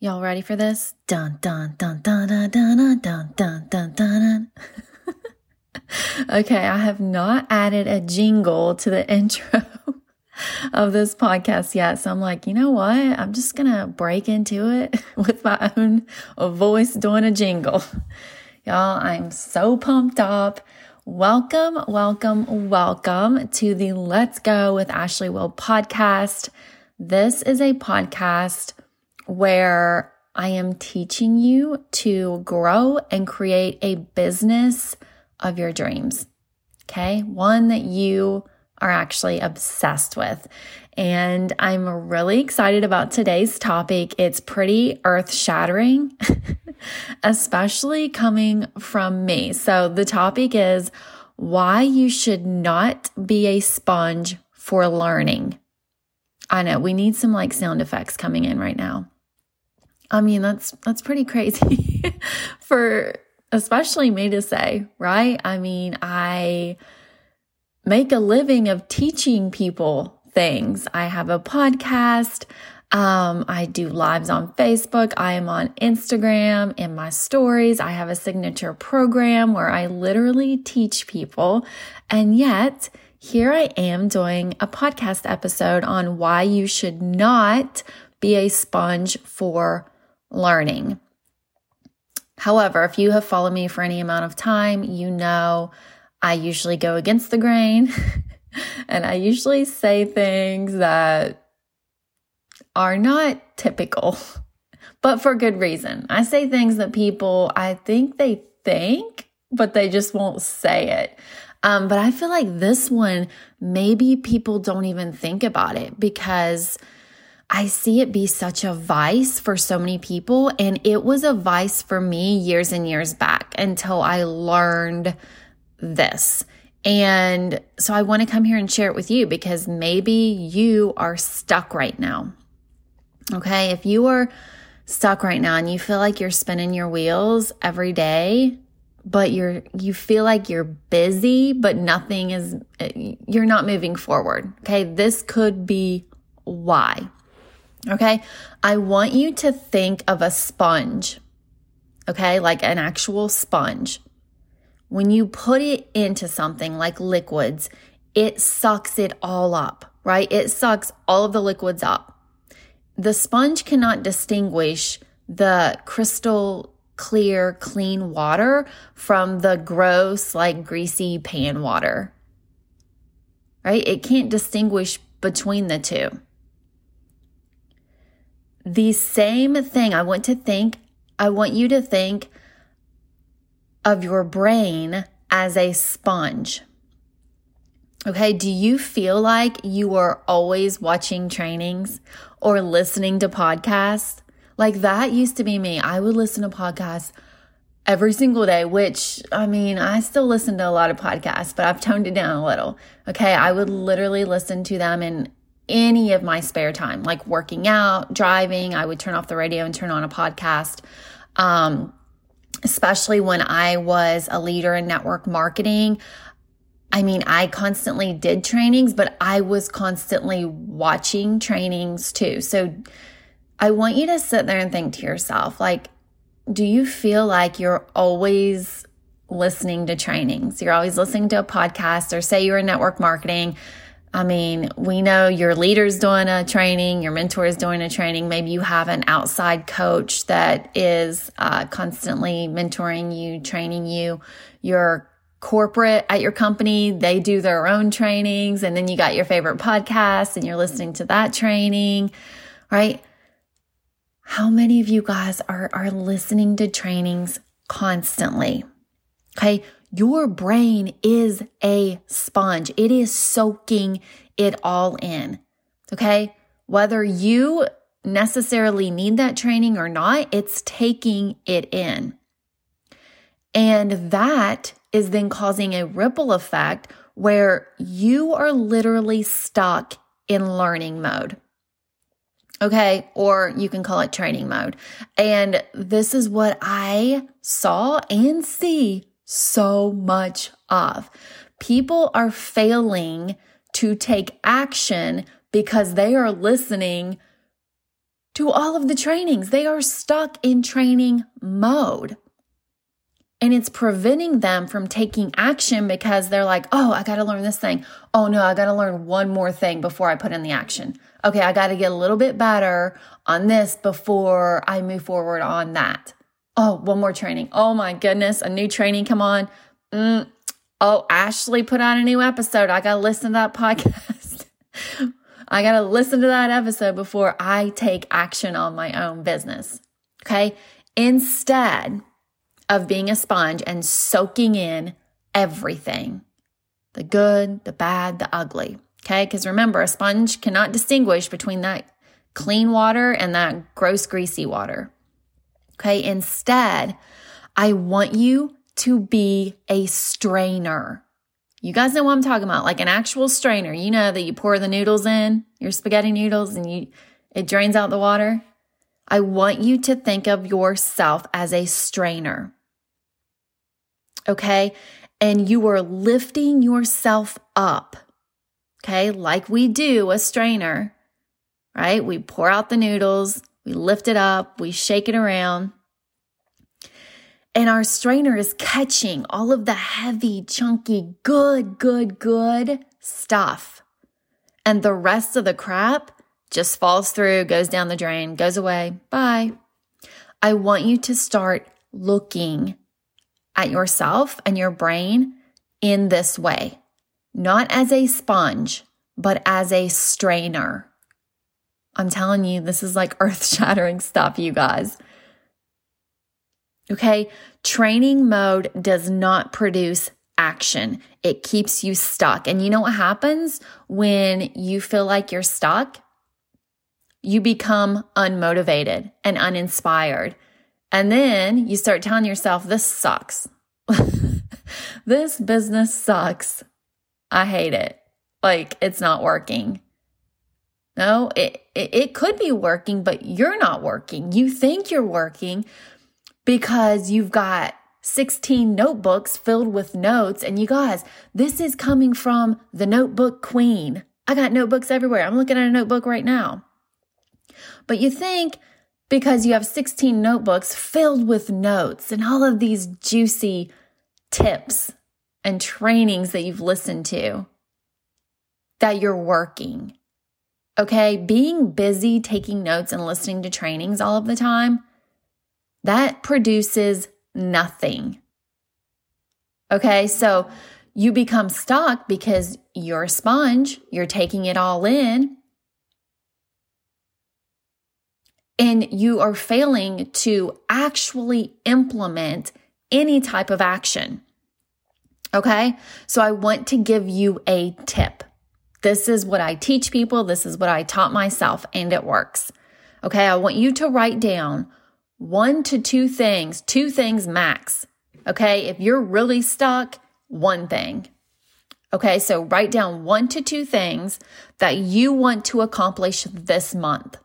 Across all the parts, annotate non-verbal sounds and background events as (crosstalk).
Y'all ready for this? Dun dun dun dun dun dun dun dun dun dun. okay, I have not added a jingle to the intro of this podcast yet. So I'm like, you know what? I'm just going to break into it with my own voice doing a jingle. Y'all, I'm so pumped up. Welcome, welcome, welcome to the Let's Go with Ashley Will podcast. This is a podcast where I am teaching you to grow and create a business of your dreams. Okay. One that you are actually obsessed with. And I'm really excited about today's topic. It's pretty earth shattering, (laughs) especially coming from me. So the topic is why you should not be a sponge for learning. I know we need some like sound effects coming in right now. I mean, that's that's pretty crazy (laughs) for especially me to say, right? I mean, I make a living of teaching people things. I have a podcast. Um, I do lives on Facebook. I am on Instagram in my stories. I have a signature program where I literally teach people. And yet, here I am doing a podcast episode on why you should not be a sponge for learning. However, if you have followed me for any amount of time, you know I usually go against the grain (laughs) and I usually say things that are not typical, (laughs) but for good reason. I say things that people, I think they think, but they just won't say it. Um, but I feel like this one, maybe people don't even think about it because I see it be such a vice for so many people. And it was a vice for me years and years back until I learned this. And so I want to come here and share it with you because maybe you are stuck right now. Okay. If you are stuck right now and you feel like you're spinning your wheels every day, but you're, you feel like you're busy, but nothing is, eh, you're not moving forward. Okay. This could be why. Okay. I want you to think of a sponge. Okay. Like an actual sponge. When you put it into something like liquids, it sucks it all up, right? It sucks all of the liquids up. The sponge cannot distinguish the crystal clear, clean water from the gross, like greasy pan water, right? It can't distinguish between the two. The same thing I want to think, I want you to think of your brain as a sponge. Okay, do you feel like you are always watching trainings or listening to podcasts? Like that used to be me. I would listen to podcasts every single day, which I mean, I still listen to a lot of podcasts, but I've toned it down a little. Okay, I would literally listen to them in any of my spare time, like working out, driving. I would turn off the radio and turn on a podcast. Um, especially when I was a leader in network marketing. I mean, I constantly did trainings, but I was constantly watching trainings too. So I want you to sit there and think to yourself, like, do you feel like you're always listening to trainings? You're always listening to a podcast or say you're in network marketing I mean, we know your leader's doing a training, your mentor is doing a training. Maybe you have an outside coach that is uh, constantly mentoring you, training you. Your corporate at your company, they do their own trainings. And then you got your favorite podcast and you're listening to that training, right? How many of you guys are, are listening to trainings constantly? Okay. Your brain is a sponge. It is soaking it all in. Okay. Whether you necessarily need that training or not, it's taking it in. And that is then causing a ripple effect where you are literally stuck in learning mode. Okay. Or you can call it training mode. And this is what I saw and see so much of. People are failing to take action because they are listening to all of the trainings. They are stuck in training mode. And it's preventing them from taking action because they're like, oh, I got to learn this thing. Oh no, I got to learn one more thing before I put in the action. Okay, I got to get a little bit better on this before I move forward on that. Oh, one more training. Oh my goodness, a new training come on. Mm. Oh, Ashley put on a new episode. I got to listen to that podcast. (laughs) I got to listen to that episode before I take action on my own business. Okay. Instead, of being a sponge and soaking in everything the good, the bad, the ugly. Okay. Because remember, a sponge cannot distinguish between that clean water and that gross, greasy water. Okay. Instead, I want you to be a strainer. You guys know what I'm talking about, like an actual strainer. You know that you pour the noodles in, your spaghetti noodles, and you it drains out the water. I want you to think of yourself as a strainer. Okay. And you are lifting yourself up. Okay. Like we do a strainer, right? We pour out the noodles, we lift it up, we shake it around. And our strainer is catching all of the heavy, chunky, good, good, good stuff. And the rest of the crap just falls through, goes down the drain, goes away. Bye. I want you to start looking at yourself and your brain in this way, not as a sponge, but as a strainer. I'm telling you, this is like (laughs) earth shattering stuff, you guys. Okay. Training mode does not produce action. It keeps you stuck. And you know what happens when you feel like you're stuck? you become unmotivated and uninspired. And then you start telling yourself, this sucks. (laughs) this business sucks. I hate it. Like it's not working. No, it, it, it could be working, but you're not working. You think you're working because you've got 16 notebooks filled with notes. And you guys, this is coming from the notebook queen. I got notebooks everywhere. I'm looking at a notebook right now. But you think because you have 16 notebooks filled with notes and all of these juicy tips and trainings that you've listened to, that you're working. Okay, being busy taking notes and listening to trainings all of the time, that produces nothing. Okay, so you become stuck because you're a sponge, you're taking it all in, and you are failing to actually implement any type of action. Okay. So I want to give you a tip. This is what I teach people. This is what I taught myself and it works. Okay. I want you to write down one to two things, two things max. Okay. If you're really stuck, one thing. Okay. So write down one to two things that you want to accomplish this month.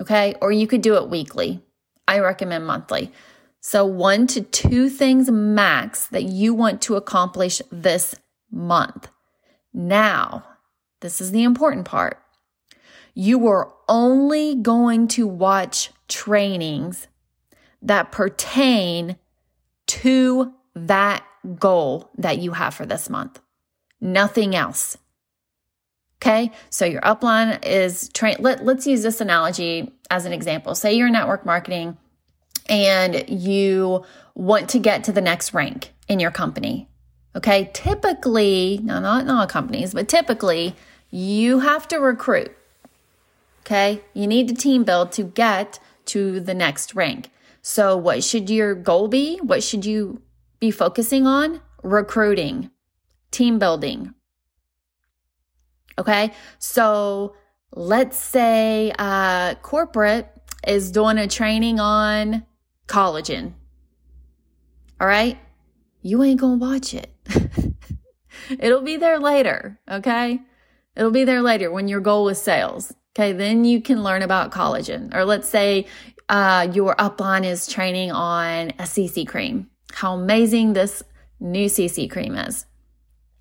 Okay. Or you could do it weekly. I recommend monthly. So, one to two things max that you want to accomplish this month. Now, this is the important part. You are only going to watch trainings that pertain to that goal that you have for this month. Nothing else. Okay. So your upline is train. Let, let's use this analogy as an example. Say you're in network marketing and you want to get to the next rank in your company. Okay. Typically, no, not in all companies, but typically you have to recruit. Okay. You need to team build to get to the next rank. So what should your goal be? What should you be focusing on? Recruiting, team building, Okay. So let's say uh, corporate is doing a training on collagen. All right. You ain't to watch it. (laughs) It'll be there later. Okay. It'll be there later when your goal is sales. Okay. Then you can learn about collagen. Or let's say uh, your upline is training on a CC cream. How amazing this new CC cream is.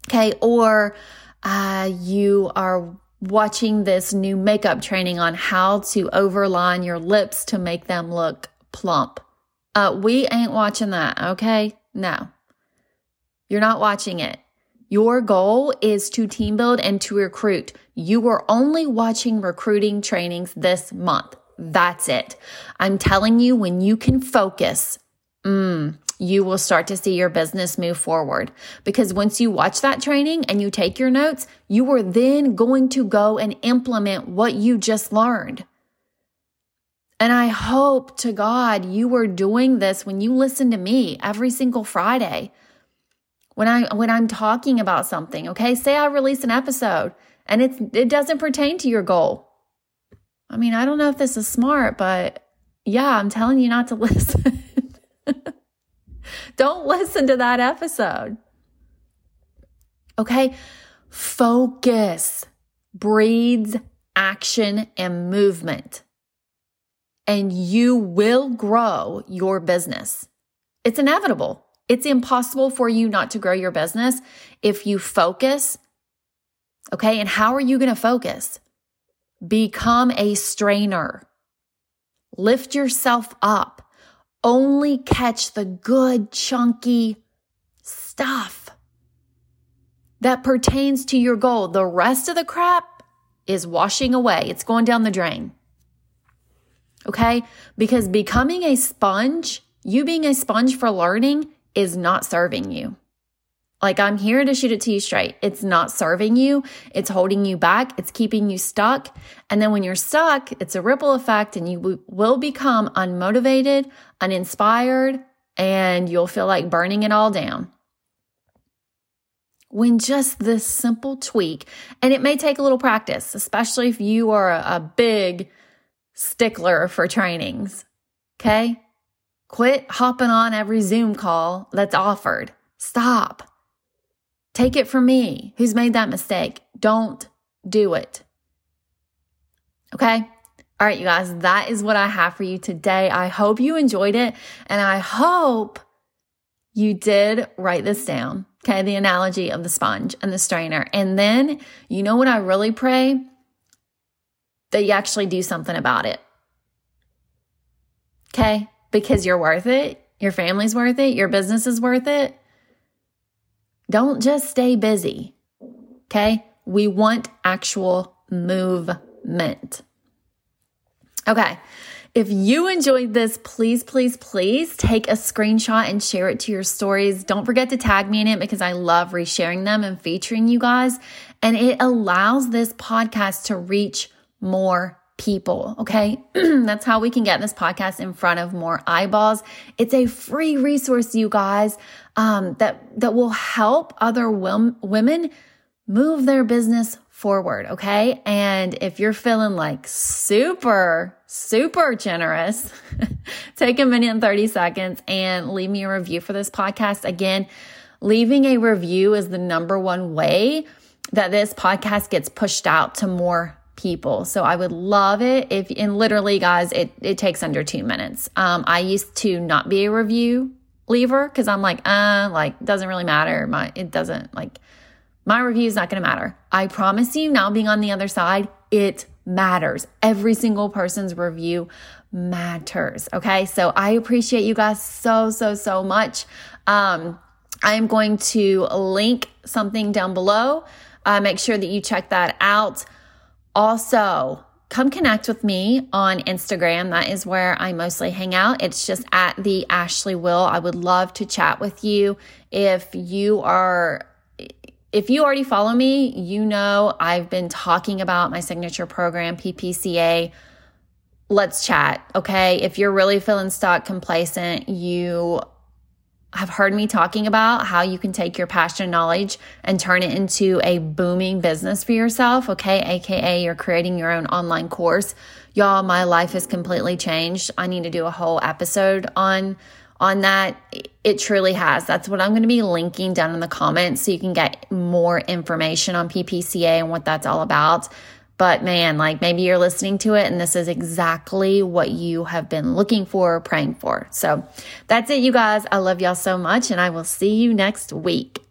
Okay. Or uh, you are watching this new makeup training on how to overline your lips to make them look plump. Uh, we ain't watching that, okay? No. You're not watching it. Your goal is to team build and to recruit. You are only watching recruiting trainings this month. That's it. I'm telling you, when you can focus, mm, you will start to see your business move forward. Because once you watch that training and you take your notes, you are then going to go and implement what you just learned. And I hope to God you are doing this when you listen to me every single Friday. When I when I'm talking about something, okay? Say I release an episode and it's it doesn't pertain to your goal. I mean, I don't know if this is smart, but yeah, I'm telling you not to (laughs) listen. don't listen to that episode. Okay? Focus breeds action and movement and you will grow your business. It's inevitable. It's impossible for you not to grow your business if you focus. Okay. And how are you going to focus? Become a strainer. Lift yourself up. Only catch the good, chunky stuff that pertains to your goal. The rest of the crap is washing away. It's going down the drain. Okay. Because becoming a sponge, you being a sponge for learning is not serving you. Like I'm here to shoot it to you straight. It's not serving you. It's holding you back. It's keeping you stuck. And then when you're stuck, it's a ripple effect and you will become unmotivated, uninspired, and you'll feel like burning it all down. When just this simple tweak, and it may take a little practice, especially if you are a, a big stickler for trainings. Okay. Quit hopping on every Zoom call that's offered. Stop. Take it from me, who's made that mistake. Don't do it. Okay. All right, you guys, that is what I have for you today. I hope you enjoyed it and I hope you did write this down. Okay. The analogy of the sponge and the strainer. And then you know what I really pray? that you actually do something about it. Okay? Because you're worth it, your family's worth it, your business is worth it. Don't just stay busy. Okay? We want actual movement. Okay. If you enjoyed this, please, please, please take a screenshot and share it to your stories. Don't forget to tag me in it because I love resharing them and featuring you guys. And it allows this podcast to reach more people. Okay. (clears throat) That's how we can get this podcast in front of more eyeballs. It's a free resource, you guys, um, that, that will help other women move their business forward. Okay. And if you're feeling like super, super generous, (laughs) take a minute and 30 seconds and leave me a review for this podcast. Again, leaving a review is the number one way that this podcast gets pushed out to more people. So I would love it if, and literally, guys, it, it takes under two minutes. Um, I used to not be a review leaver because I'm like, uh, like, doesn't really matter. My, it doesn't, like, my review is not going to matter. I promise you, now being on the other side, it matters. Every single person's review matters. Okay. So I appreciate you guys so, so, so much. Um, I am going to link something down below. Uh, make sure that you check that out. Also, come connect with me on Instagram. That is where I mostly hang out. It's just at the Ashley Will. I would love to chat with you. If you are if you already follow me, you know I've been talking about my signature program, PPCA. Let's chat, okay? If you're really feeling stuck, complacent, you have heard me talking about how you can take your passion and knowledge and turn it into a booming business for yourself, okay? AKA you're creating your own online course. Y'all, my life has completely changed. I need to do a whole episode on on that. It truly has. That's what I'm going to be linking down in the comments so you can get more information on PPCA and what that's all about. But man, like maybe you're listening to it and this is exactly what you have been looking for, praying for. So that's it, you guys. I love y'all so much and I will see you next week.